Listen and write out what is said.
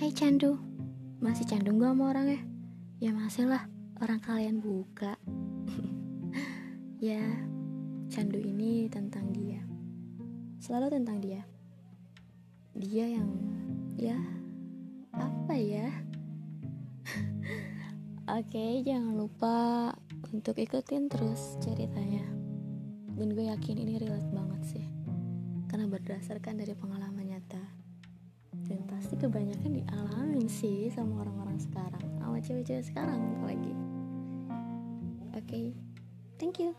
Hai candu. Masih candu gak sama orangnya? Ya masih lah Orang kalian buka. Ya Candu ini tentang dia. Selalu tentang dia. Dia yang Ya Apa ya? Oke jangan lupa Untuk ikutin terus ceritanya. Dan gue yakin ini relate banget sih. Karena berdasarkan dari pengalaman nyata pasti kebanyakan dialamin sih sama orang-orang sekarang sama cewek-cewek sekarang apalagi oke okay. thank you